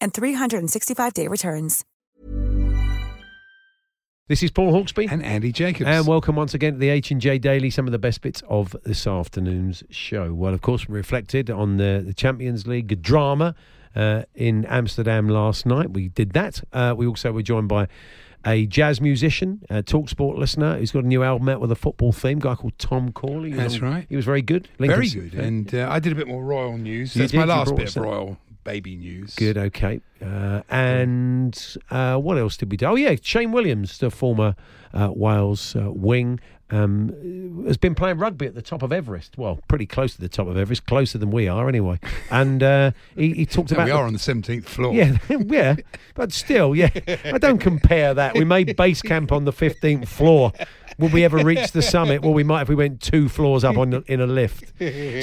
and 365-day returns. This is Paul Hawksbee. And Andy Jacobs. And welcome once again to the H&J Daily, some of the best bits of this afternoon's show. Well, of course, we reflected on the, the Champions League drama uh, in Amsterdam last night. We did that. Uh, we also were joined by a jazz musician, a Talksport listener who's got a new album out with a football theme, a guy called Tom Corley. That's on, right. He was very good. Very good. And uh, I did a bit more royal news. You That's did, my last bit of royal baby news. Good, okay. Uh, and uh, what else did we do? Oh, yeah, Shane Williams, the former uh, Wales uh, wing, um, has been playing rugby at the top of Everest. Well, pretty close to the top of Everest, closer than we are anyway. And uh, he, he talked No, about. we the- are on the 17th floor. Yeah, yeah, but still, yeah. I don't compare that. We made base camp on the 15th floor. Will we ever reach the summit? Well, we might if we went two floors up on in a lift.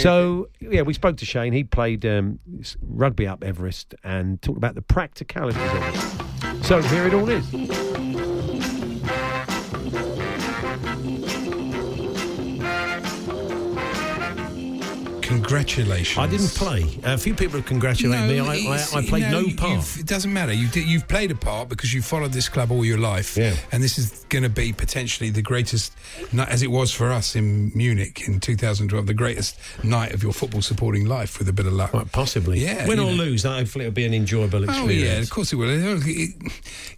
So, yeah, we spoke to Shane. He played um, rugby up Everest and talked about the practicalities of it. So here it all is. Congratulations. I didn't play. A few people have congratulated me. I, I, I played you know, no part. It doesn't matter. You did, you've played a part because you followed this club all your life. Yeah. And this is going to be potentially the greatest night, as it was for us in Munich in 2012, the greatest night of your football supporting life with a bit of luck. Quite possibly. Yeah, Win or know. lose, hopefully it'll be an enjoyable Oh experience. yeah, of course it will. It-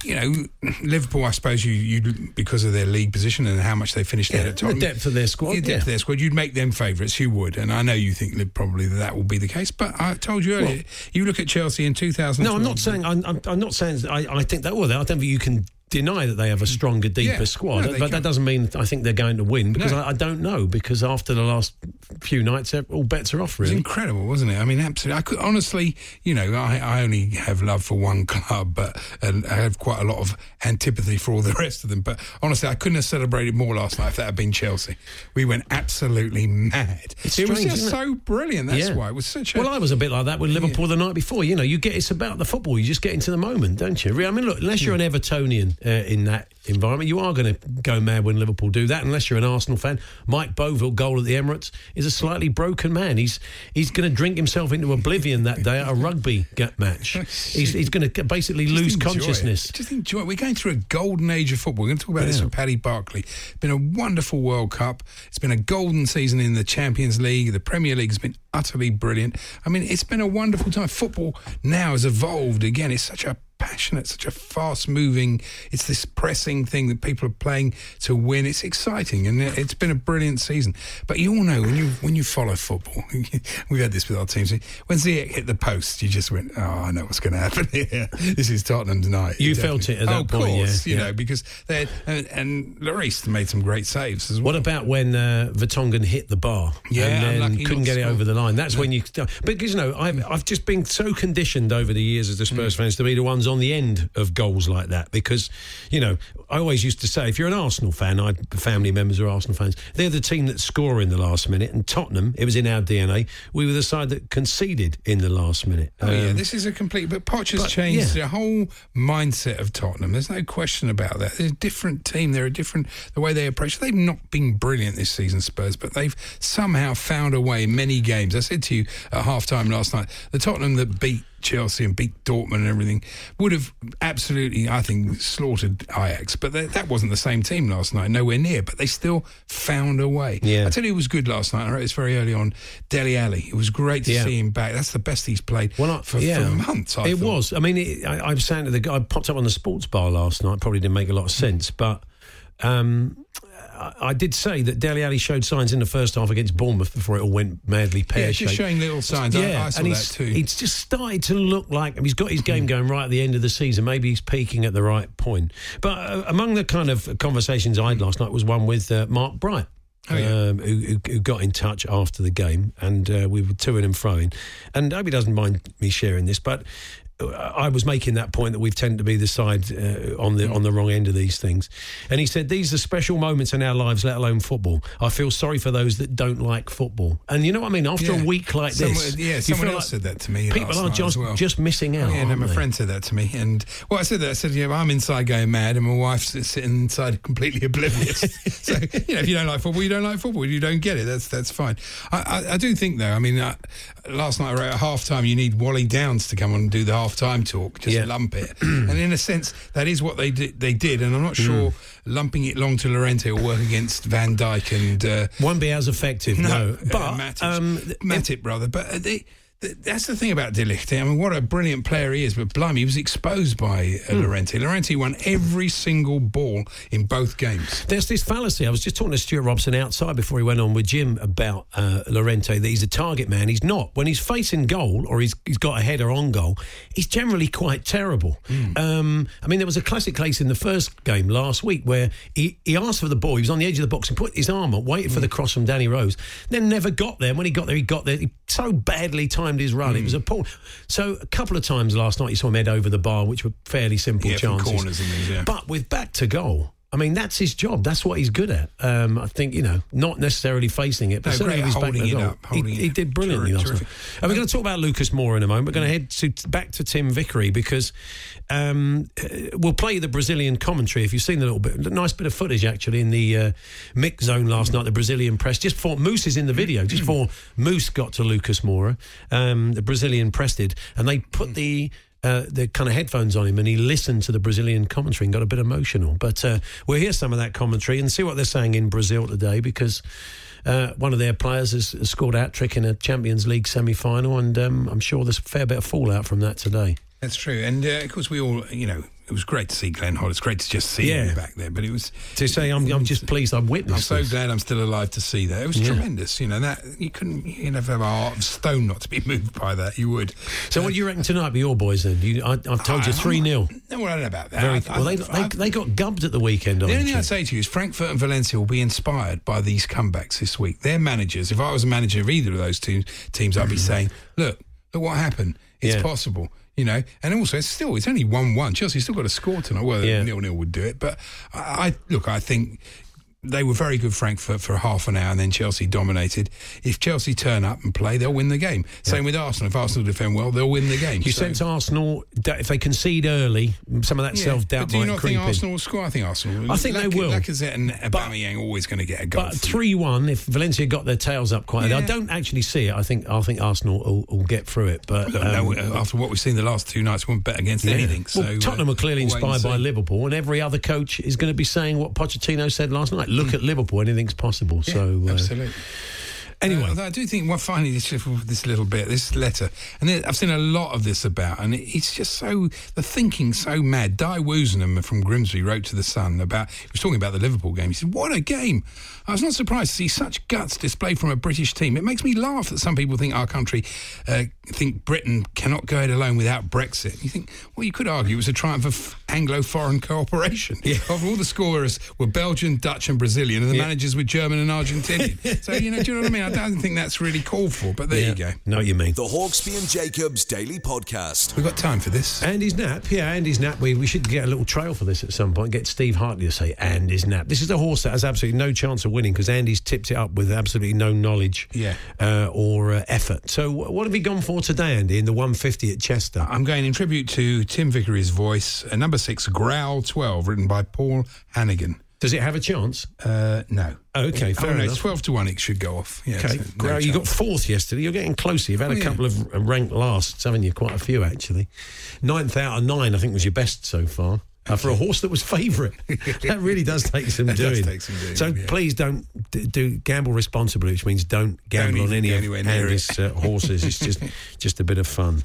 You know, Liverpool. I suppose you, you because of their league position and how much they finished Yeah, ahead at the Tottenham. depth of their squad, The depth yeah. of their squad. You'd make them favourites. You would, and I know you think probably that, that will be the case. But I told you earlier. you look at Chelsea in 2000. No, I'm not saying. I'm, I'm, I'm not saying. that I, I think that. Well, I don't think you can deny that they have a stronger, deeper Yeah, squad. no, but that doesn't mean I think they're going to win because No. I, I don't know. Because after the last few nights, all bets are off. It was Really. incredible, wasn't it? I mean, absolutely. I could honestly, you know, I, I only have love for one club, but and I have quite a lot of antipathy for all the rest of them. But honestly, I couldn't have celebrated more last night if that had been Chelsea. We went absolutely mad. It's it was just it? so brilliant. That's Yeah. why it was such a. Well, I was a bit like that with Liverpool the night before. You know, you get it's about the football. You just get into the moment, don't you? I mean, look, unless hmm. you're an Evertonian uh, in that environment, you are going to go mad when Liverpool do that. Unless you're an Arsenal fan, Mike Boville goal at the Emirates is a slightly broken man. He's he's going to drink himself into oblivion that day at a rugby match. He's, he's going to basically Just lose enjoy it. consciousness. Just enjoy it. We're going through a golden age of football. We're going to talk about this with Paddy Barclay. It's been a wonderful World Cup. It's been a golden season in the Champions League. The Premier League has been utterly brilliant. I mean, it's been a wonderful time. Football now has evolved again. It's such a passionate, such a fast moving, it's this pressing thing that people are playing to win. It's exciting and it- it's been a brilliant season. But you all know when you when you follow football, we've had this with our teams. When Ziyech hit the post, you just went, "Oh, I know what's going to happen here. This is Tottenham tonight. You Definitely. felt it at that oh, of point, yeah, you yeah. know, because they had, and, and Lloris made some great saves as well. What about when uh, Vertonghen hit the bar Yeah, and then couldn't get it over the line? That's when you because you know I've I've just been so conditioned over the years as the Spurs Mm. fans to be the ones on the end of goals like that because you know I always used to say if you're an Arsenal fan, I family members are Arsenal fans, they're the team that score in the last minute, and Tottenham, it was in our DNA, we were the side that conceded in the last minute. Oh yeah, Um, this is a complete. But Poch has but, changed yeah. the whole mindset of Tottenham. There's no question about that. They're a different team. They're a different the way they approach. They've not been brilliant this season, Spurs, but they've somehow found a way in many games. I said to you at half time last night, the Tottenham that beat Chelsea and beat Dortmund and everything, would have absolutely, I think, slaughtered Ajax. But that, that wasn't the same team last night, nowhere near. But they still found a way. Yeah. I tell you, it was good last night. I wrote this very early on. Dele Alli. It was great to Yeah. see him back. That's the best he's played Well, I, for, yeah, for months. I it thought. was. I mean, it, I, I was saying to the guy, I popped up on the sports bar last night. Probably didn't make a lot of sense, but um, I, did say that Dele Alli showed signs in the first half against Bournemouth before it all went madly pear Yeah, pear just shaped. showing little signs. I, I saw and that too. he's just started to look like he's got his game going right at the end of the season. Maybe he's peaking at the right point. But uh, among the kind of conversations I had last night was one with uh, Mark Bright. Oh, yeah. um, who, who, who got in touch after the game, and uh, we were toing and froing. And I hope he doesn't mind me sharing this, but I was making that point that we've tended to be the side uh, on the on the wrong end of these things. And he said these are special moments in our lives, let alone football. I feel sorry for those that don't like football. And you know what I mean? After Yeah. a week like this, yeah, someone else like said that to me People are just well. just missing out. Yeah, no, my they? friend said that to me, and well, I said that. I said, "Yeah, I'm inside going mad, and my wife's sitting inside completely oblivious." so, you know, if you don't like football, you don't like football. You don't get it. That's that's fine. I, I, I do think, though. I mean, uh, last night I wrote at half time, you need Wally Downes to come on and do the half time talk, just Yeah. lump it. and in a sense, that is what they did. They did, and I'm not sure lumping it long to Llorente will work against Van Dijk and. Uh, Won't be as effective, no. uh, But Matic, um, Matip, brother. But uh, they, th- that's the thing about De Ligt. I mean, what a brilliant player he is. But blimey, he was exposed by uh, Hmm. Llorente. Llorente won every single ball in both games. There's this fallacy. I was just talking to Stuart Robson outside before he went on with Jim about uh, Llorente that he's a target man. He's not. When he's facing goal or he's, he's got a header on goal, he's generally quite terrible. Um, I mean, there was a classic case in the first game last week where he, he asked for the ball. He was on the edge of the box and put his arm up, waited for the cross from Danny Rose, then never got there. And when he got there, he got there. He so badly timed his run. It was hmm. a appalling. So a couple of times last night, you saw him head over the bar, which were fairly simple Yeah, chances. corners and things, yeah. But with back to goal, I mean, that's his job. That's what he's good at. Um, I think, you know, not necessarily facing it, but No, certainly his back holding it up, he, he it. did brilliantly last terrific. And we're going to talk about Lucas Moura in a moment. We're going to head to back to Tim Vickery because um, uh, we'll play the Brazilian commentary. If you've seen a little bit, a nice bit of footage actually in the uh, mix zone last night, the Brazilian press, just before Moose is in the video, just before Moose got to Lucas Moura, um, the Brazilian press did, and they put the uh, the kind of headphones on him and he listened to the Brazilian commentary and got a bit emotional. But uh, we'll hear some of that commentary and see what they're saying in Brazil today because uh, one of their players has, scored a trick in a Champions League semi final, and um, I'm sure there's a fair bit of fallout from that today. That's true. And uh, of course, we all, you know, it was great to see Glenn Hodd. It's great to just see Yeah. him back there. But it was. To say I'm, I'm just pleased I've I'm witnessed so this. glad I'm still alive to see that. It was Yeah. tremendous. You know that you couldn't. You never have a heart of stone not to be moved by that. You would. So, what do you reckon tonight with your boys then? You, I, I've told you 3 0. No, I don't know about that. Very, I- well, they, I- they, I- they got gubbed at the weekend. The only thing I'd say to you is Frankfurt and Valencia will be inspired by these comebacks this week. Their managers, if I was a manager of either of those two teams, I'd be saying, look, look what happened. It's Yeah. possible. You know, and also it's still it's only one one. Chelsea still got to score tonight. Well, Yeah. nil nil would do it, but I, I look. I think they were very good Frankfurt for half an hour, and then Chelsea dominated. If Chelsea turn up and play, they'll win the game. Same with Arsenal. If Arsenal defend well, they'll win the game. You So- sense Arsenal, if they concede early, some of that Yeah, self doubt but do you not think in. Arsenal will score? I think Arsenal. will. I think they Lac- will. Lacazette and Aubameyang are always going to get a goal. But three one, if Valencia got their tails up quite, I don't actually see it. I think I think Arsenal will, will get through it. But Look, um, no, after what we've seen the last two nights, we won't bet against yeah. anything. So well, Tottenham uh, are clearly we'll wait and inspired by. Liverpool, and every other coach is going to be saying what Pochettino said last night. Look at Liverpool, anything's possible. Yeah, so uh, absolutely. Anyway, Uh, I do think, well, finally, this little, this little bit, this letter, and I've seen a lot of this about, and it's just so the thinking so mad. Di Wozenham from Grimsby wrote to the Sun about he was talking about the Liverpool game. He said, "What a game! I was not surprised to see such guts displayed from a British team. It makes me laugh that some people think our country uh, think Britain cannot go it alone without Brexit. You think, well, you could argue it was a triumph of Anglo-foreign cooperation. Of all the scorers were Belgian, Dutch, and Brazilian, and the Yeah. managers were German and Argentinian. so you know, do you know what I mean? I don't think that's really called for, but there you go. know what you mean. The Hawksbee and Jacobs Daily Podcast. We've got time for this. Andy's nap, yeah, Andy's nap. We, we should get a little trail for this at some point. Get Steve Hartley to say Andy's nap. This is the horse that has absolutely no chance of winning because Andy's tipped it up with absolutely no knowledge, Yeah. uh, or uh, effort. So, what have you gone for today, Andy? In the 150 at Chester. I'm going in tribute to Tim Vickery's voice, uh, number six, Growl 12, written by Paul Hanagan. Does it have a chance? Uh, no. Okay, fair oh, enough. it's 12 to 1. It should go off. Yeah, Okay, so no well, you got fourth yesterday. You're getting closer. You've had Oh, a yeah. couple of uh, ranked lasts, haven't you? Quite a few, actually. Ninth out of nine, I think, was your best so far. Uh, for a horse that was favourite, that really does take some That does doing. take some doing, so yeah. please don't d- do gamble responsibly, which means don't gamble on any of anywhere Andy's uh, horses. It's just just a bit of fun.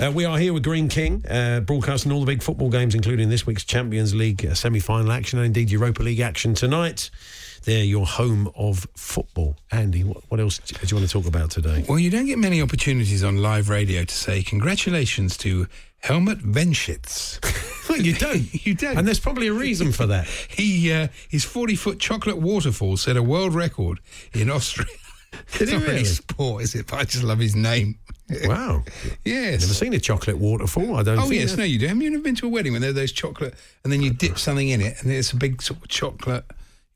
Uh, we are here with Greene King, uh, broadcasting all the big football games, including this week's Champions League uh, semi-final action and indeed Europa League action tonight. They're your home of football. Andy, what, what else do you want to talk about today? Well, you don't get many opportunities on live radio to say congratulations to Helmut Venschitz. Well, you don't. You don't. And there's probably a reason for that. He uh, his 40 foot chocolate waterfall set a world record in Austria. Did it's not really really? sport, is it? But I just love his name. Wow. Yes. Never seen a chocolate waterfall. I don't Oh yes, that- no, you do. Have you never been to a wedding when there are those chocolate and then you dip something in it and it's a big sort of chocolate?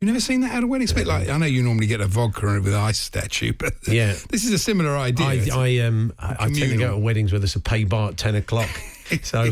You've never seen that at a wedding? It's a bit like I know you normally get a vodka with ice statue, but Yeah. this is a similar idea. I, I um I, I tend to go to weddings where there's a pay bar at ten o'clock. so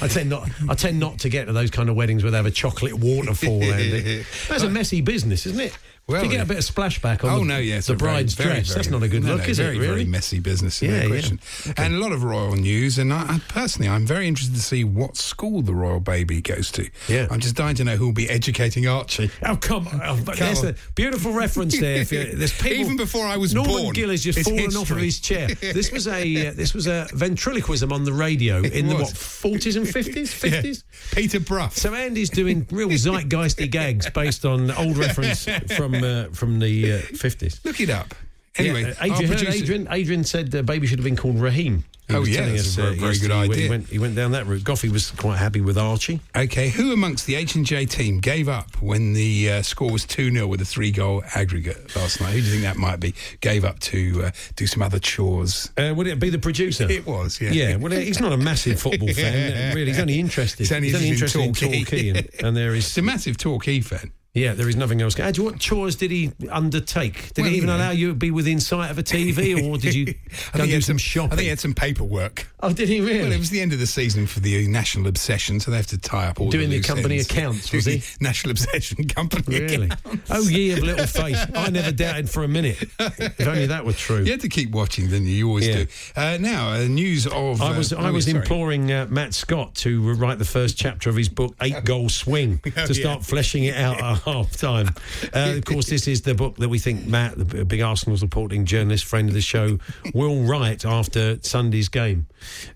I tend not I tend not to get to those kind of weddings where they have a chocolate waterfall. That's a messy business, isn't it? Well, to get a bit of splashback on Oh the, no, yes, the bride's dress. That's not a good no, look, no, is very, it? Really? Very messy business. Yeah, Yeah, yeah. question. And a lot of royal news. And I, I personally, I'm very interested to see what school the royal baby goes to. Yeah. I'm just dying to know who will be educating Archie. Oh come on! Oh, but there's on. a beautiful reference there. If you, there's people, Even before I was Norman born, Norman Giller has just fallen off of his chair. This was a uh, this was a ventriloquism on the radio in the what forties and fifties, Yeah. fifties. Peter Brough. So Andy's doing real zeitgeisty gags based on old reference from uh, from the fifties. Look it up. Anyway, yeah, uh, Adrian, Adrian, Adrian said the baby should have been called Raheem. He Oh, was yeah, that's us, a very- very good when He idea. went, he went down that route. Goffey was quite happy with Archie. Okay, who amongst the H and J team gave up when the uh, score was two 0 with a three goal aggregate last night? Who do you think that might be? Gave up to uh, do some other chores. Uh, would it be the producer? It was, yeah. Yeah, well, he's not a massive football fan, really. He's only interested. He's only interested in Torquay. and, and there is He's a massive Torquay fan. Yeah, there is nothing else. Ad, what chores did he undertake? Did Well, he even you know. allow you to be within sight of a TV, or did you I go think and he do had some shopping? I think he had some paperwork. oh, did he really? Well, it was the end of the season for the National Obsession, so they have to tie up all Doing the loose company ends. accounts, was he? the National Obsession company Really? accounts. Oh, ye of little faith. I never doubted for a minute. If only that were true. You had to keep watching, didn't you? You always Yeah. do. Uh, now, uh, news of. I was uh, I oh, was sorry. imploring uh, Matt Scott to write the first chapter of his book Eight Goal Swing Oh, to start yeah. fleshing it out at half time. Uh, of course, this is the book that we think Matt, the big Arsenal supporting journalist, friend of the show, will write after Sunday's game.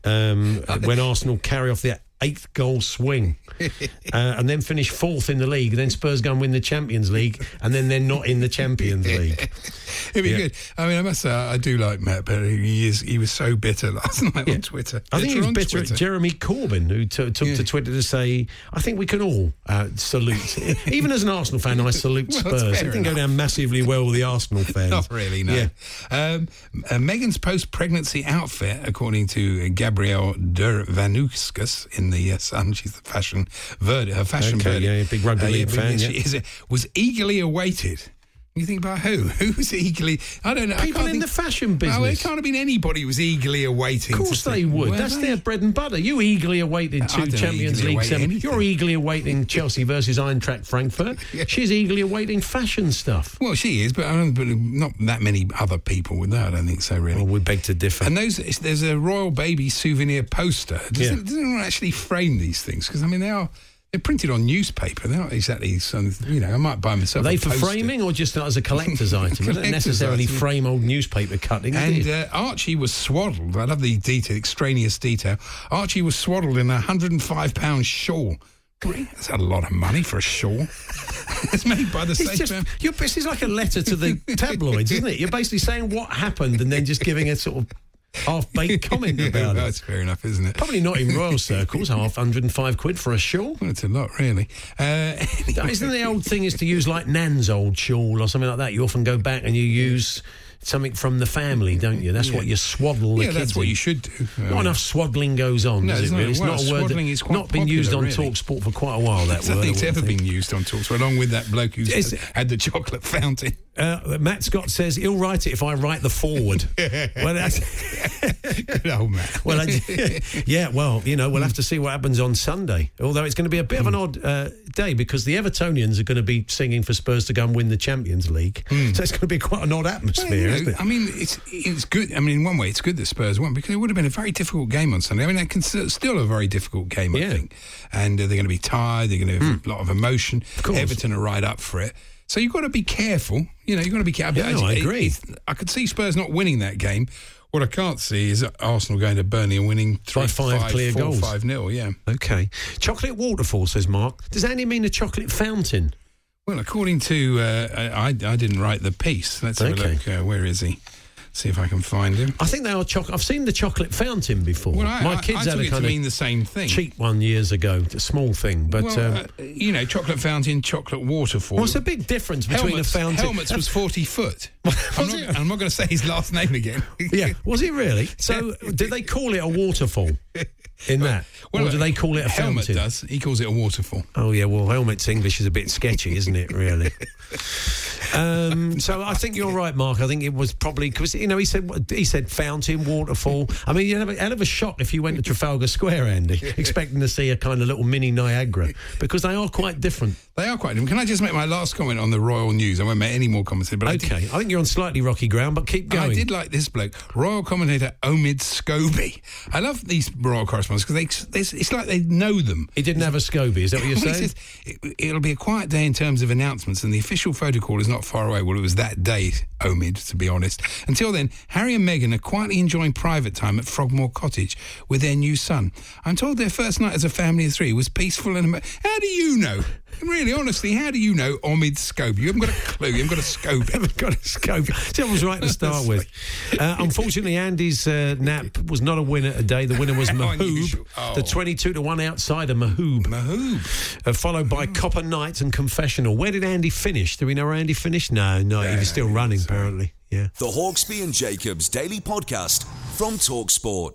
Um, when Arsenal carry off their eighth goal swing uh, and then finish fourth in the league. Then Spurs go and win the Champions League, and then they're not in the Champions League. It'd be Yeah. good. I mean, I must say, I do like Matt, but he is he was so bitter last night on Twitter. I think he was bitter Twitter. at Jeremy Corbyn, who t- took to Twitter to say, I think we can all uh, salute. Even as an Arsenal fan, I salute Well, Spurs. It didn't go down massively well with the Arsenal fans. Not really, no. Yeah. Um, uh, Meghan's post-pregnancy outfit, according to Gabrielle Dervanuskas in the uh, Sun, she's the fashion verd- her fashion Okay, birdie. yeah, big rugby league but fan, she yeah. is, uh, was eagerly awaited. You think about who? Who's eagerly? I don't know. People in think- the fashion business. Oh, it can't have been anybody who was eagerly awaiting. Of course they would. That's they? their bread and butter. You eagerly awaited two Champions League await semi. anything. You're eagerly awaiting Chelsea versus Eintracht Frankfurt. She's eagerly awaiting fashion stuff. Well, she is, but I don't. But not that many other people with that. I don't think so. Really. Well, we beg to differ. And those, there's a royal baby souvenir poster. Doesn't, Yeah. doesn't anyone actually frame these things? Because I mean, they are they're printed on newspaper. They're not exactly some. You know, I might buy myself. Are they for framing or just as a collector's item? They don't necessarily item. frame old newspaper cuttings. And uh, Archie was swaddled. I love the detail, extraneous detail. Archie was swaddled in a hundred and five pound shawl. That's a lot of money for a shawl. it's made by the It's same. just, firm. you're, this is like a letter to the tabloids, isn't it? You're basically saying what happened and then just giving a sort of half-baked comment about it. That's fair enough, isn't it? Probably not in royal circles, half 105 quid for a shawl. Well, it's a lot, really. Uh, Isn't the old thing is to use like Nan's old shawl or something like that? You often go back and you use something from the family, don't you? That's what you swaddle the yeah, kids that's what you should do. Not enough swaddling goes on, No, it not- really? It's well, not a word swaddling that, is quite not been used on popular, really. Talk Sport for quite a while, that I word. think it's ever think. been used on Talks, along with that bloke who had the chocolate fountain. Uh, Matt Scott says he'll write it if I write the forward. well, that's, Good old Matt. well, I, yeah. Well, you know, we'll have to see what happens on Sunday. Although it's going to be a bit of an odd uh, day because the Evertonians are going to be singing for Spurs to go and win the Champions League. So it's going to be quite an odd Well, atmosphere, you know, isn't it? I mean, it's it's good. I mean, in one way, it's good that Spurs won because it would have been a very difficult game on Sunday. I mean, can still a very difficult game, I Yeah. think. And uh, they're going to be tired. They're going to have a lot of emotion. course. Everton are right up for it. So you've got to be careful. You know, you've got to be careful. Yeah, no, I agree. it's- I could see Spurs not winning that game. What I can't see is Arsenal going to Burnley and winning three, By five clear four, goals. five nil. Yeah. Okay. Chocolate waterfall, says Mark. Does Andy mean a chocolate fountain? Well, according to uh, I, I didn't write the piece. Let's have Okay. a look. Uh, where is he? See if I can find him. I think they are chocolate. I've seen the chocolate fountain before. Well, I, My kids I had took a it to kind mean of the same thing. cheap one years ago. A small thing, but well, um, uh, you know, chocolate fountain, chocolate waterfall. what's the big difference between helmets, a fountain? helmets was forty foot. I'm Was not, it? I'm not going to say his last name again. yeah, was it really? So, did they call it a waterfall in that, or do they call it a helmet fountain? does. He calls it a waterfall. Oh yeah, well, helmet's English is a bit sketchy, isn't it? Really. um, so I think you're right, Mark. I think it was probably because you know he said he said fountain, waterfall. I mean, you'd have a hell of a shock if you went to Trafalgar Square, Andy, expecting to see a kind of little mini Niagara because they are quite different. They are quite different. Can I just make my last comment on the Royal News? I won't make any more comments. But I did- Okay, I think you're on slightly rocky ground, but keep going. I did like this bloke, Royal commentator Omid Scobie. I love these Royal correspondents because it's like they know them. He didn't have a SCOBY, is that what you're saying? it, it'll be a quiet day in terms of announcements, and the official photo call is not far away. Well, it was that day, Omid, to be honest. Until then, Harry and Meghan are quietly enjoying private time at Frogmore Cottage with their new son. I'm told their first night as a family of three was peaceful and. How do you know? Really, honestly, how do you know Omid Scobie? You haven't got a clue. You haven't got a scope. You haven't got a scope. See, I was right to start with. Uh, unfortunately, Andy's uh, nap was not a winner today. The winner was How Mahoob. Oh. the 22 to 1 outsider Mahoob. Mahoob. Uh, followed by Copper Knight and Confessional. Where did Andy finish? Do we know where Andy finished? No, no, he was still running, apparently. Yeah. The Hawksbee and Jacobs Daily Podcast from Talksport.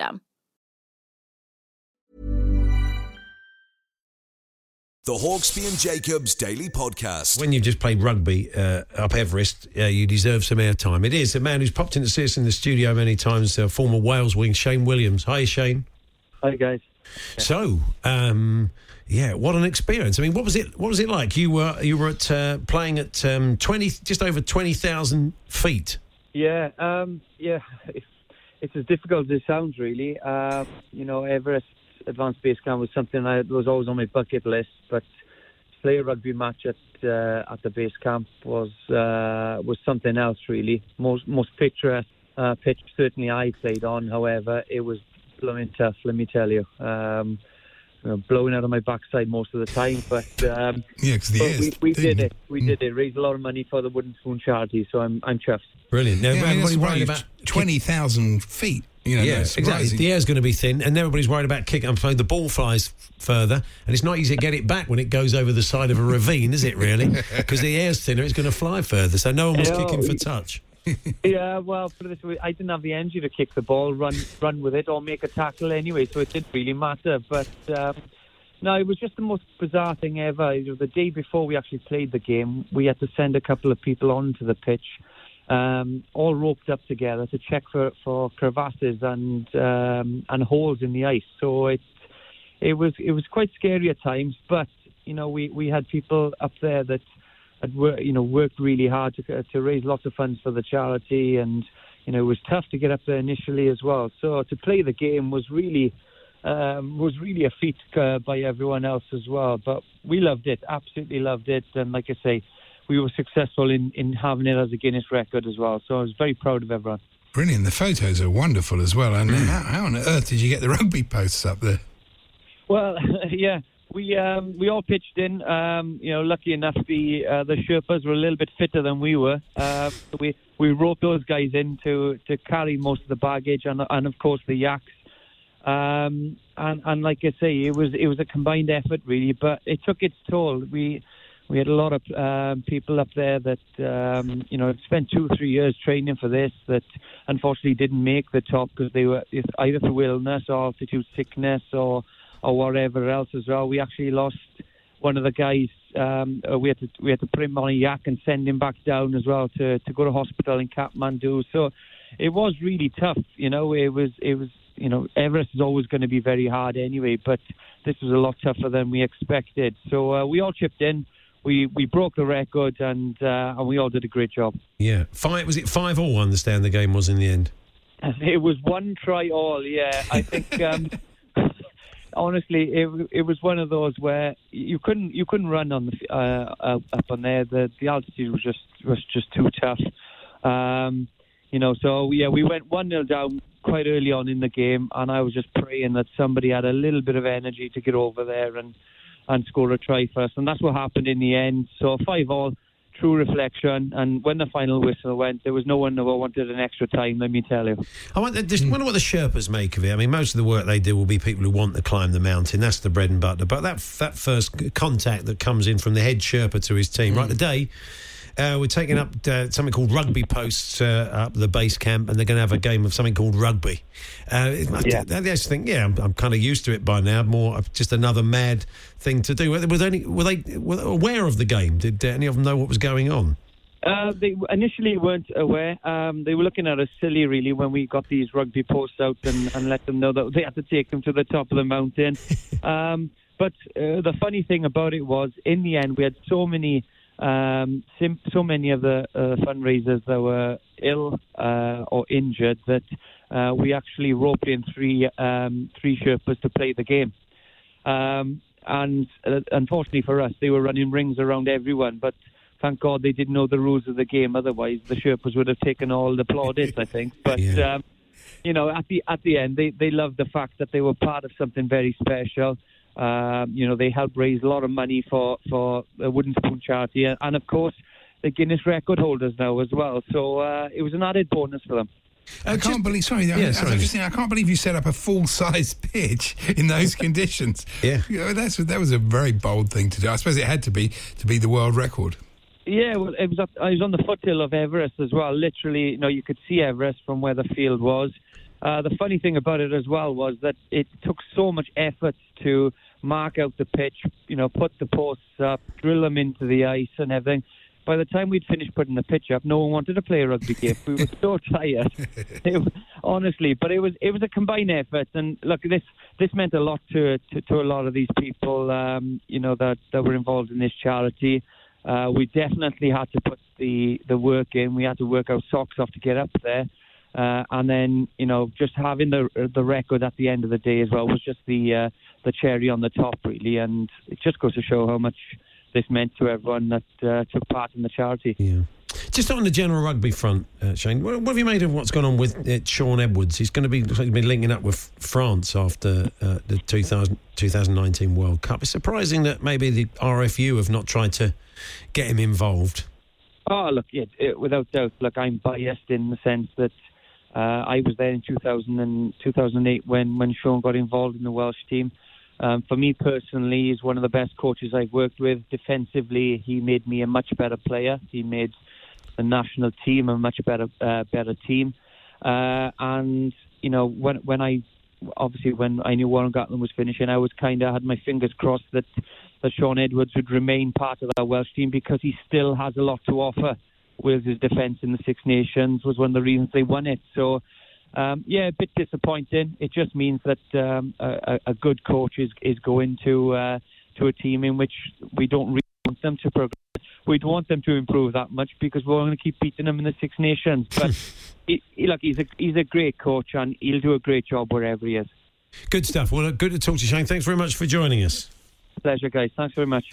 The Hawksbee and Jacobs Daily Podcast. When you've just played rugby uh, up Everest, uh, you deserve some airtime. It is a man who's popped in to see us in the studio many times, uh, former Wales wing, Shane Williams. Hi, Shane. Hi guys. So, um, yeah, what an experience! I mean, what was it? What was it like? You were you were at uh, playing at um, twenty, just over twenty thousand feet. Yeah, um, yeah, it's, it's as difficult as it sounds, really. Um, you know, Everest Advanced Base Camp was something that was always on my bucket list, but to play a rugby match at uh, at the base camp was uh, was something else, really. Most most picturesque uh, pitch certainly I played on. However, it was blowing tough. Let me tell you. Um, you know, blowing out of my backside most of the time, but um, Yeah, because the but we, we did it. We did it. Raised a lot of money for the Wooden Spoon charity, so I'm I'm chuffed. Brilliant. Now, Yeah, I mean, worried about twenty thousand feet. You know, yeah, exactly. The air's going to be thin, and everybody's worried about kicking. I'm saying the ball flies further, and it's not easy to get it back when it goes over the side of a ravine, is it? Really, because the air's thinner, it's going to fly further. So no one was Yeah, kicking for we- touch. Yeah, well, it this I didn't have the energy to kick the ball, run, run with it, or make a tackle anyway, so it didn't really matter. But um, no, it was just the most bizarre thing ever. The day before we actually played the game, we had to send a couple of people onto the pitch, um, all roped up together to check for for crevasses and um, and holes in the ice. So it it was it was quite scary at times, but you know we we had people up there that had wor- you know worked really hard to to raise lots of funds for the charity, and you know it was tough to get up there initially as well. So to play the game was really um, was really a feat uh, by everyone else as well. But we loved it, absolutely loved it, and like I say, we were successful in in having it as a Guinness record as well. So I was very proud of everyone. Brilliant. The photos are wonderful as well. And how, how on earth did you get the rugby posts up there? Well, yeah, we um, we all pitched in. Um, you know, lucky enough, the uh, the Sherpas were a little bit fitter than we were. Uh, we we roped those guys in to, to carry most of the baggage and and of course the yaks. Um, and and like I say, it was it was a combined effort really, but it took its toll. We we had a lot of um, people up there that um, you know spent two or three years training for this that unfortunately didn't make the top because they were either through illness or altitude sickness or or whatever else as well. We actually lost one of the guys. Um, uh, we had to we had to put him on a yak and send him back down as well to to go to hospital in Kathmandu. So it was really tough. You know, it was it was you know Everest is always going to be very hard anyway, but this was a lot tougher than we expected. So uh, we all chipped in. We we broke the record and uh, and we all did a great job. Yeah, five was it five all? I understand the game was in the end. It was one try all. Yeah, I think. Um, honestly, it it was one of those where you couldn't you couldn't run on the uh, uh, up on there. The the altitude was just was just too tough. Um, you know, so yeah, we went one 0 down quite early on in the game, and I was just praying that somebody had a little bit of energy to get over there and and score a try first, and that's what happened in the end. So five all. True reflection, and when the final whistle went, there was no one who wanted an extra time. Let me tell you. I wonder, just wonder what the Sherpas make of it. I mean, most of the work they do will be people who want to climb the mountain. That's the bread and butter. But that that first contact that comes in from the head Sherpa to his team, right today, uh, we're taking up uh, something called rugby posts uh, up the base camp, and they're going to have a game of something called rugby. Uh, Yeah. I, I just think, yeah, I'm, I'm kind of used to it by now. More just another mad thing to do. Were, were, they, any- were they were aware of the game? Did uh, any of them know what was going on? Uh, they initially weren't aware. Um, they were looking at us silly, really, when we got these rugby posts out and, and let them know that they had to take them to the top of the mountain. um, but uh, the funny thing about it was, in the end, we had so many, um, so many of the uh, fundraisers that were ill uh, or injured that uh, we actually roped in three um, three Sherpas to play the game. Um, and uh, unfortunately for us, they were running rings around everyone. But thank God they didn't know the rules of the game. Otherwise, the Sherpas would have taken all the plaudits, I think. But Yeah. um, you know, at the at the end, they they loved the fact that they were part of something very special. Um, you know, they helped raise a lot of money for for the Wooden Spoon charity, and, and of course, the Guinness record holders now as well. So uh, it was an added bonus for them. I can't believe. Sorry, I- Yeah, I, sorry. just thinking, I can't believe you set up a full-size pitch in those conditions. Yeah. You know, that's that was a very bold thing to do. I suppose it had to be to be the world record. Yeah, well, it was. Up, I was on the foothill of Everest as well. Literally, you know, you could see Everest from where the field was. Uh, the funny thing about it as well was that it took so much effort to mark out the pitch. You know, put the posts up, drill them into the ice, and everything. By the time we'd finished putting the pitch up, no one wanted to play a rugby game. We were so tired, it was, honestly. But it was it was a combined effort, and look, this this meant a lot to to, to a lot of these people. Um, you know that that were involved in this charity. Uh, we definitely had to put the, the work in. We had to work our socks off to get up there. Uh, and then, you know, just having the the record at the end of the day as well was just the uh, the cherry on the top, really. And it just goes to show how much this meant to everyone that uh, took part in the charity. Yeah. Just on the general rugby front, uh, Shane, what, what have you made of what's gone on with uh, Shaun Edwards? He's going to be like he's been linking up with France after uh, the 2000, 2019 World Cup. It's surprising that maybe the RFU have not tried to get him involved. Oh, look, yeah, it, without doubt. Look, I'm biased in the sense that Uh, I was there in 2000 and 2008 when, when Shaun got involved in the Welsh team. Um, for me personally, he's one of the best coaches I've worked with. Defensively, he made me a much better player. He made the national team a much better uh, better team. Uh, and you know, when when I obviously when I knew Warren Gatland was finishing, I was kind of had my fingers crossed that that Shaun Edwards would remain part of that Welsh team because he still has a lot to offer. Wales's defence in the Six Nations was one of the reasons they won it. So um, yeah, a bit disappointing. It just means that um, a, a, good coach is is going to uh, to a team in which we don't really want them to progress. We'd want them to improve that much because we're going to keep beating them in the Six Nations. But he, he, look, he's a he's a great coach and he'll do a great job wherever he is. Good stuff. Well, good to talk to you, Shane. Thanks very much for joining us. Pleasure, guys. Thanks very much.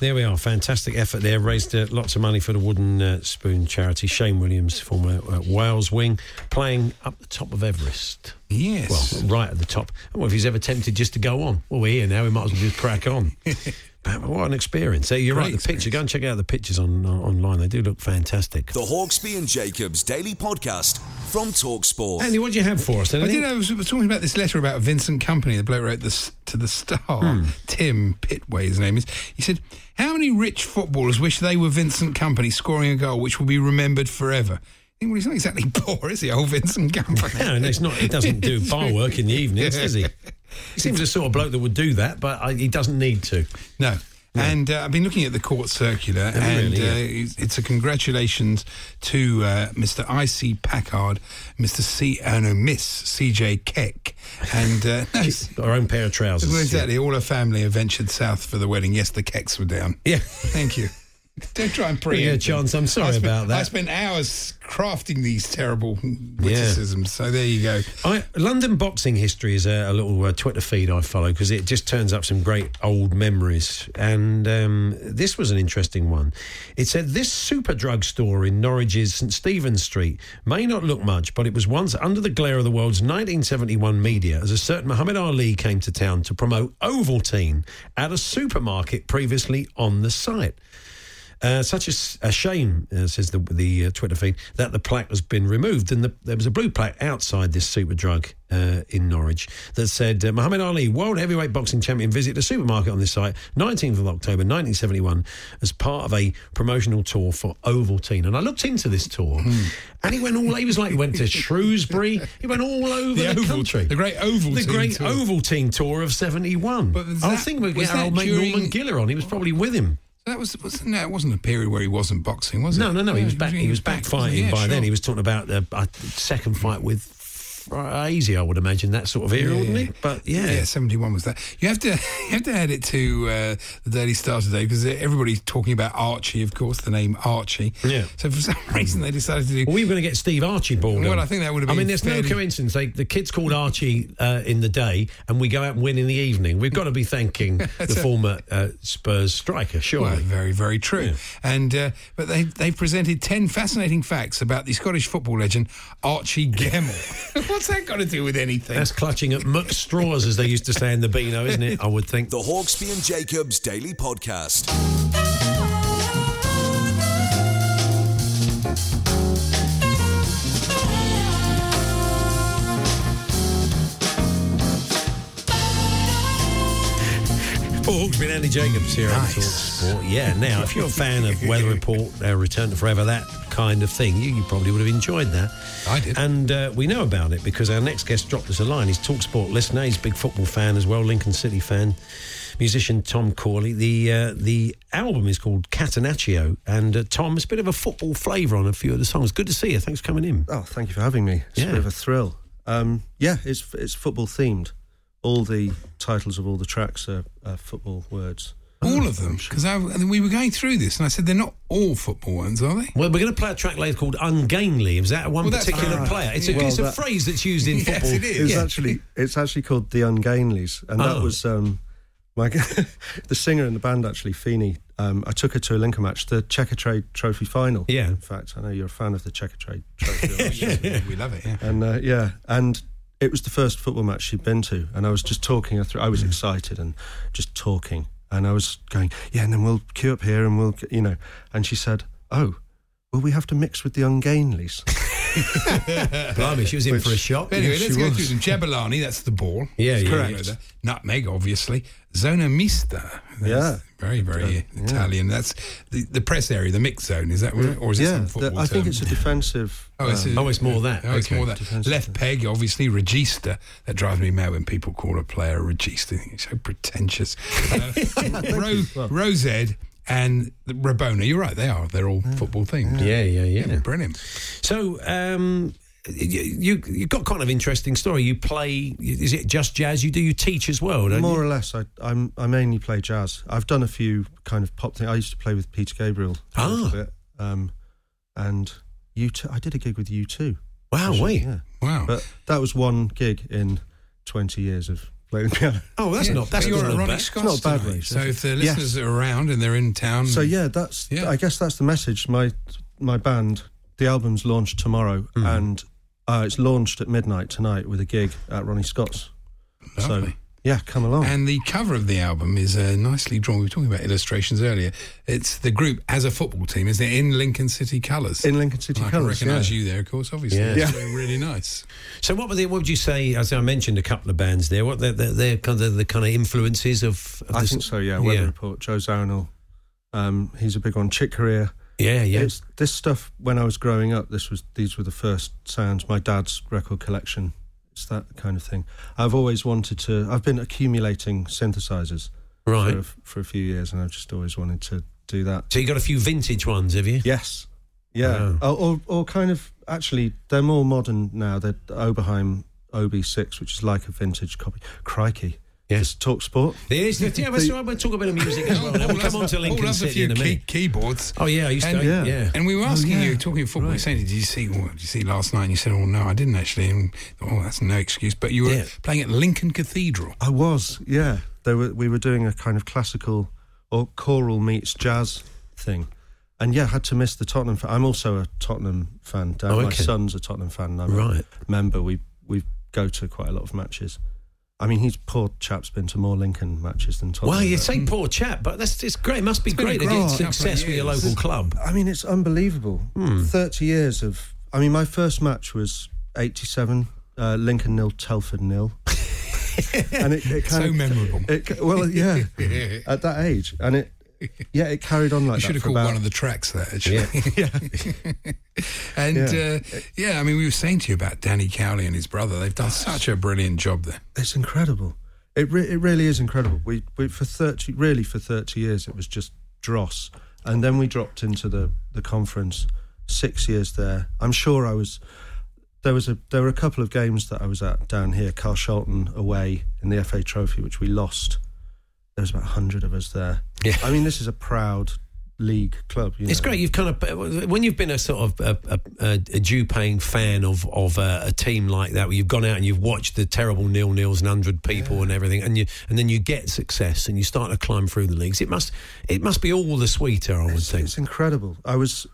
There we are. Fantastic effort there. Raised uh, lots of money for the Wooden uh, Spoon charity. Shane Williams, former uh, Wales wing, playing up the top of Everest. Yes. Well, right at the top. I wonder if he's ever tempted just to go on. Well, we're here now. We might as well just crack on. what an experience. So you're Great right. The experience. picture. Go and check out the pictures on uh, online. They do look fantastic. The Hawksbee and Jacobs Daily Podcast from Talksport. Andy, what do you have for us? Anything? I did. I was, was, talking about this letter about Vincent Kompany, The bloke wrote this to the Star. Hmm. Tim Pitway, his name is. He said, "How many rich footballers wish they were Vincent Kompany scoring a goal which will be remembered forever?" Well, he's not exactly poor, is he, old Vincent Kompany? no, and it's not. He doesn't do bar work in the evenings, does he? He seems the sort of bloke that would do that, but I, he doesn't need to. No. And uh, I've been looking at the court circular, oh, and really, yeah. uh, it's a congratulations to uh, Mr. I.C. Packard, Mr. C. Uh, no, Miss C.J. Keck, and uh, no, our own pair of trousers. Well, exactly. Yeah. All her family have ventured south for the wedding. Yes, the Kecks were down. Yeah. Thank you. Don't try and preempt. Yeah, chance. I'm sorry spent, about that. I spent hours crafting these terrible witticisms. Yeah. So there you go. I, London boxing history is a, a little uh, Twitter feed I follow because it just turns up some great old memories. And um, this was an interesting one. It said this Superdrug store in Norwich's St Stephen's Street may not look much, but it was once under the glare of the world's 1971 media as a certain Muhammad Ali came to town to promote Ovaltine at a supermarket previously on the site. Uh, such a, a shame, uh, says the, the uh, Twitter feed, that the plaque has been removed. And the, there was a blue plaque outside this Superdrug uh, in Norwich that said, uh, Muhammad Ali, world heavyweight boxing champion, visit a supermarket on this site, 19th of October 1971, as part of a promotional tour for Ovaltine. And I looked into this tour, mm. and he went all, he was like, he went to Shrewsbury, he went all over the, the Oval, country. The great Ovaltine The great tour. Ovaltine tour of 71. But that, I think we're getting our old mate Norman Giller on. He was probably with him. That was, was no, it wasn't a period where he wasn't boxing, was it? No, no, no. He was back. He was back fighting yeah, by sure. then. He was talking about the uh, second fight with easy, I would imagine that sort of era, yeah, wouldn't it? But yeah, yeah, seventy one was that. You have to you have to add it to uh, the Daily Star today because everybody's talking about Archie, of course, the name Archie. Yeah. So for some reason they decided to do. Well, we were going to get Steve Archibald. Well, I think that would have. I mean, there's fairly... no coincidence. They, the kid's called Archie uh, in the day, and we go out and win in the evening. We've got to be thanking the former uh, Spurs striker, surely. Well, very, very true. Yeah. And uh, but they they presented ten fascinating facts about the Scottish football legend Archie Gemmill. What's that got to do with anything? That's clutching at muck straws, as they used to say in the Beano, isn't it? I would think. The Hawksbee and Jacobs Daily Podcast. Paul Hawksbee and Andy Jacobs here nice. on Talk Sport. Yeah, now, if you're a fan of Weather Report, uh, Return to Forever, that kind of thing, you, you probably would have enjoyed that. I did. And uh, we know about it because our next guest dropped us a line. He's Talksport listener. He's a big football fan as well, Lincoln City fan. Musician Tom Corley. The uh, the album is called Catenaccio, and uh, Tom, it's a bit of a football flavour on a few of the songs. Good to see you. Thanks for coming in. Oh, thank you for having me. It's yeah. a bit of a thrill. Um, yeah, it's it's football themed. All the titles of all the tracks are, are football words. All of them, because we were going through this, and I said they're not all football ones, are they? Well, we're going to play a track later called "Ungainly." Is that one well, particular uh, player? It's a, well, it's a phrase that's used in yes, football. it is. It's yeah. actually it's actually called the Ungainlies, and oh. that was um, my the singer in the band actually Feeney. Um, I took her to a Lincoln match, the Checkatrade Trophy final. Yeah, in fact, I know you're a fan of the Checkatrade Trophy. yeah, we love it. Yeah, and uh, yeah, and it was the first football match she'd been to, and I was just talking her through. I was mm. excited and just talking, and I was going, yeah, and then we'll queue up here and we'll, you know. And she said, oh, well, we have to mix with the Ungainlies. Blimey, she was in for a shot. Anyway, Yes, let's go was. through them. Jabulani, that's the ball. Yeah, That's yeah, correct. yeah. Nutmeg, obviously. Zona mista. That's Yeah. Very, very Italian. That's the, the press area, the mixed zone. Is that what it, or is it yeah, some the- football I think it's a defensive. Oh, it's, um, a- Oh, it's more that. Oh, it's more that. Defensive. Left peg, obviously. Regista. That drives me mad when people call a player a regista. It's so pretentious. Uh, Ro- Rosed and Rabona. You're right. They are. They're all football themed. Yeah, yeah, yeah. Brilliant. So, um, you, you you got kind of interesting story. You play. Is it just jazz? You do. You teach as well, don't More you? or less, I I'm, I mainly play jazz. I've done a few kind of pop things. I used to play with Peter Gabriel a Ah. little bit, um, and you. T- I did a gig with U2. Wow, wait. Yeah, Wow. but that was one gig in twenty years of playing the piano. Oh, that's Yeah. not. That's But you're not at Ronnie bad. Scott's It's not a bad tonight. race, So if the it? listeners are around and they're in town, So yeah, that's. Yeah. I guess that's the message. My my band, the album's launched tomorrow, Hmm. and uh, it's launched at midnight tonight with a gig at Ronnie Scott's. So yeah, come along. And the cover of the album is uh, nicely drawn. We were talking about illustrations earlier. It's the group as a football team, isn't it? In Lincoln City colours. in Lincoln City I can Colours. recognise yeah. you there, of course, obviously. Yeah. Yeah. really nice. So, what were the, What would you say? As I mentioned, a couple of bands there. What they're, they're, they're kind of the kind of influences of. of I the- think so. Yeah, Weather Report. Joe Zawinul. Um, he's a big one. Chick Corea. Yeah, yeah. It's this stuff. When I was growing up, this was these were the first sounds. My dad's record collection. It's that kind of thing. I've always wanted to. I've been accumulating synthesizers right. for, a, for a few years, and I've just always wanted to do that. So you got a few vintage ones, have you? Yes. Yeah. Or, or, or kind of. Actually, they're more modern now. They're Oberheim OB6, which is like a vintage copy. Crikey. Yeah. Just talk sport. It is. Yeah, but so we'll talk a bit of music as well. Now we'll come on to Paul Lincoln loves a City few in a key- keyboards. Oh yeah, I used to. Yeah. yeah. And we were oh, asking yeah. you, talking football, we were saying, did you see what did you see last night? And you said, oh, no, I didn't actually. And, oh, that's no excuse. But you were Yeah. playing at Lincoln Cathedral. I was, yeah. They were, we were doing a kind of classical or choral meets jazz thing. And yeah, had to miss the Tottenham. Fan. I'm also a Tottenham fan. Dan, Oh, My son's a Tottenham fan. And I'm Right. a member. We we go to quite a lot of matches. I mean, he's poor chap's been to more Lincoln matches than Tottenham. Well, you but- say poor chap, but that's it's great. It must be been a great to get success with your local club. I mean, it's unbelievable. Hmm. Thirty years of. I mean, my first match was '87. Uh, Lincoln nil, Telford nil. and it, it kind So of memorable. It, well, yeah, at that age, and it, yeah, it carried on like that. You that. should have called about, one of the tracks that actually. and Yeah. Uh, yeah, I mean, we were saying to you about Danny Cowley and his brother. They've done such a brilliant job there. It's incredible. It re- it really is incredible. We, we for thirty, really for thirty years, it was just dross, and then we dropped into the the conference. Six years there. I'm sure I was. There was a there were a couple of games that I was at down here. Carshalton away in the FA Trophy, which we lost. There was about hundred of us there. Yeah. I mean, this is a proud league club. You It's great. You've kind of when you've been a sort of a, a, a, a due-paying fan of of a, a team like that, where you've gone out and you've watched the terrible nil nils and hundred people and everything, and you and then you get success and you start to climb through the leagues. It must it must be all the sweeter, I would It's, think. it's incredible. I was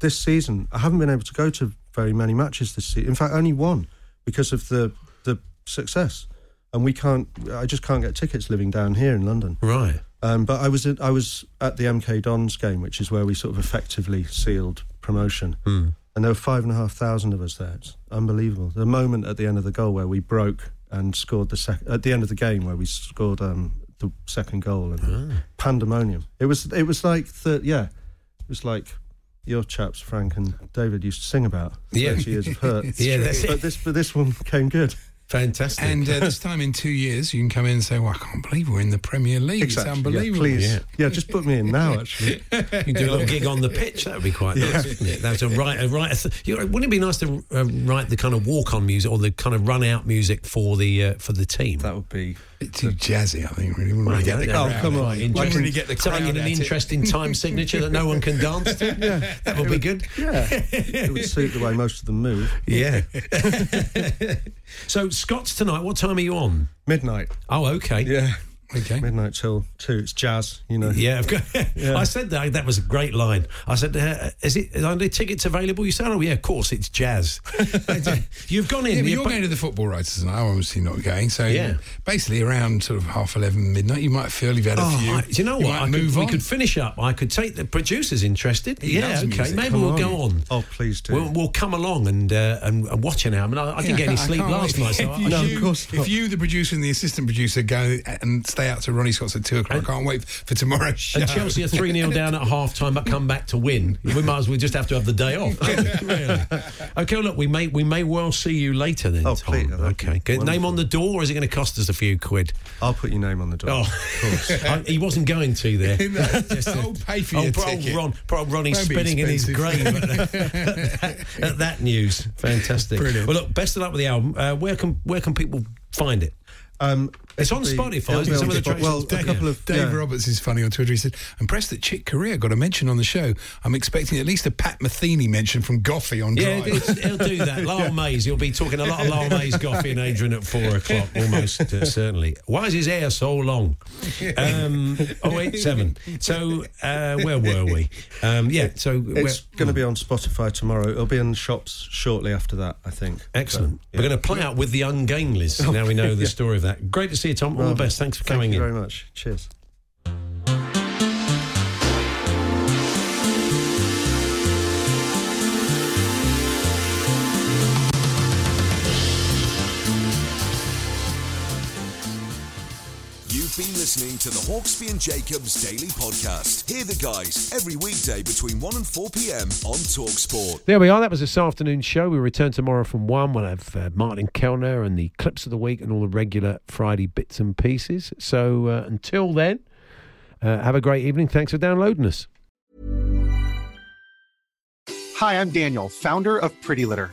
this season. I haven't been able to go to very many matches this season. In fact, only one because of the the success. And we can't. I just can't get tickets living down here in London. Right. Um, but I was at, I was at the MK Dons game, which is where we sort of effectively sealed promotion. Hmm. And there were five and a half thousand of us there. It's unbelievable. The moment at the end of the goal where we broke and scored the sec- at the end of the game where we scored um, the second goal and Ah. pandemonium. It was it was like thir- yeah, it was like your chaps Frank and David used to sing about. Yeah. years of hurt. Yeah, that's it. but this but this one came good. Fantastic. And uh, this time in two years, you can come in and say, "Well, I can't believe we're in the Premier League. Exactly. It's Yeah, please, Yeah. yeah. just put me in now. Actually, You can do a little gig on the pitch. That would be quite nice, wouldn't it? That's a right, a right. You know, wouldn't it be nice to uh, write the kind of walk-on music or the kind of run-out music for the uh, for the team? that would be bit too jazzy, I think. Really, wouldn't Right, really get the crowd. Oh, come on. Quite Wouldn't interesting. really get the Something crowd in an at it. interesting time signature that no one can dance to. that would be good. yeah. it would suit the way most of them move. Yeah. so Scott's tonight. What time are you on? Midnight. Oh, okay. Yeah. Okay. Midnight till two. It's jazz, you know. Yeah, I've got, I said that. That was a great line. I said, uh, "Is it? Are there tickets available?" You said, "Oh yeah, of course, it's jazz." You've gone in. Yeah, but you you're going to the football writers, and I'm obviously not going. So Yeah. basically, around sort of half eleven, midnight, you might feel you've had a Oh, few. I- do you know you what? might I could, move we could finish up. I could take the producers interested. He yeah, okay. music. Maybe Come we'll on. go on. Oh, please do. We'll, we'll come along and, uh, and and watch it now. I mean, I, I didn't Yeah, get any sleep last night. So If I, you, No, of course not. if you, the producer and the assistant producer, go and stay out to Ronnie Scott's at two o'clock, I can't wait for tomorrow's show. and Chelsea are 3 0 down at half time, but come back to win. We might as well just have to have the day off. really? Okay, look, we may we may well see you later then. Oh, Tom. please, Okay. be name on the door, or is it going to cost us a few quid? I'll put your name on the door. Oh, Of course. I- he wasn't going to there. Just I'll pay for oh, your poor ticket. Ron, poor old Ronnie spinning in his grave expensive. at, that- at that news. Fantastic. Brilliant. Well, look, best of luck with the album. Uh, where can where can people find it? Um, It's on be- Spotify, it'll isn't be? Some on of the tracks well, on a couple of Dave yeah. Roberts is funny on Twitter. He said, impressed that Chick Corea got a mention on the show. I'm expecting at least a Pat Metheny mention from Goughie on Yeah, Drive. it's, he'll do that. Lyle Mays, he'll be talking a lot of Lyle Mays, Goughie, and Adrian at four o'clock, almost uh, certainly. Why is his hair so long? Um, 087. So, uh, where were we? Um, yeah, so. It's we're- going to be on Spotify tomorrow. It'll be in shops shortly after that, I think. Excellent. So, We're going to play out with the Ungainleys. Now we know the story of that. Great to see you, Tom. All the best. Thanks for coming Thank you in. very much. Cheers. To the Hawksbee and Jacobs Daily Podcast. Hear the guys every weekday between 1 and 4 p.m. on Talksport. There we are. That was this afternoon's show. We return tomorrow from one. We'll have uh, Martin Kelner and the clips of the week and all the regular Friday bits and pieces. So uh, until then, uh, have a great evening. Thanks for downloading us. Hi, I'm Daniel, founder of Pretty Litter.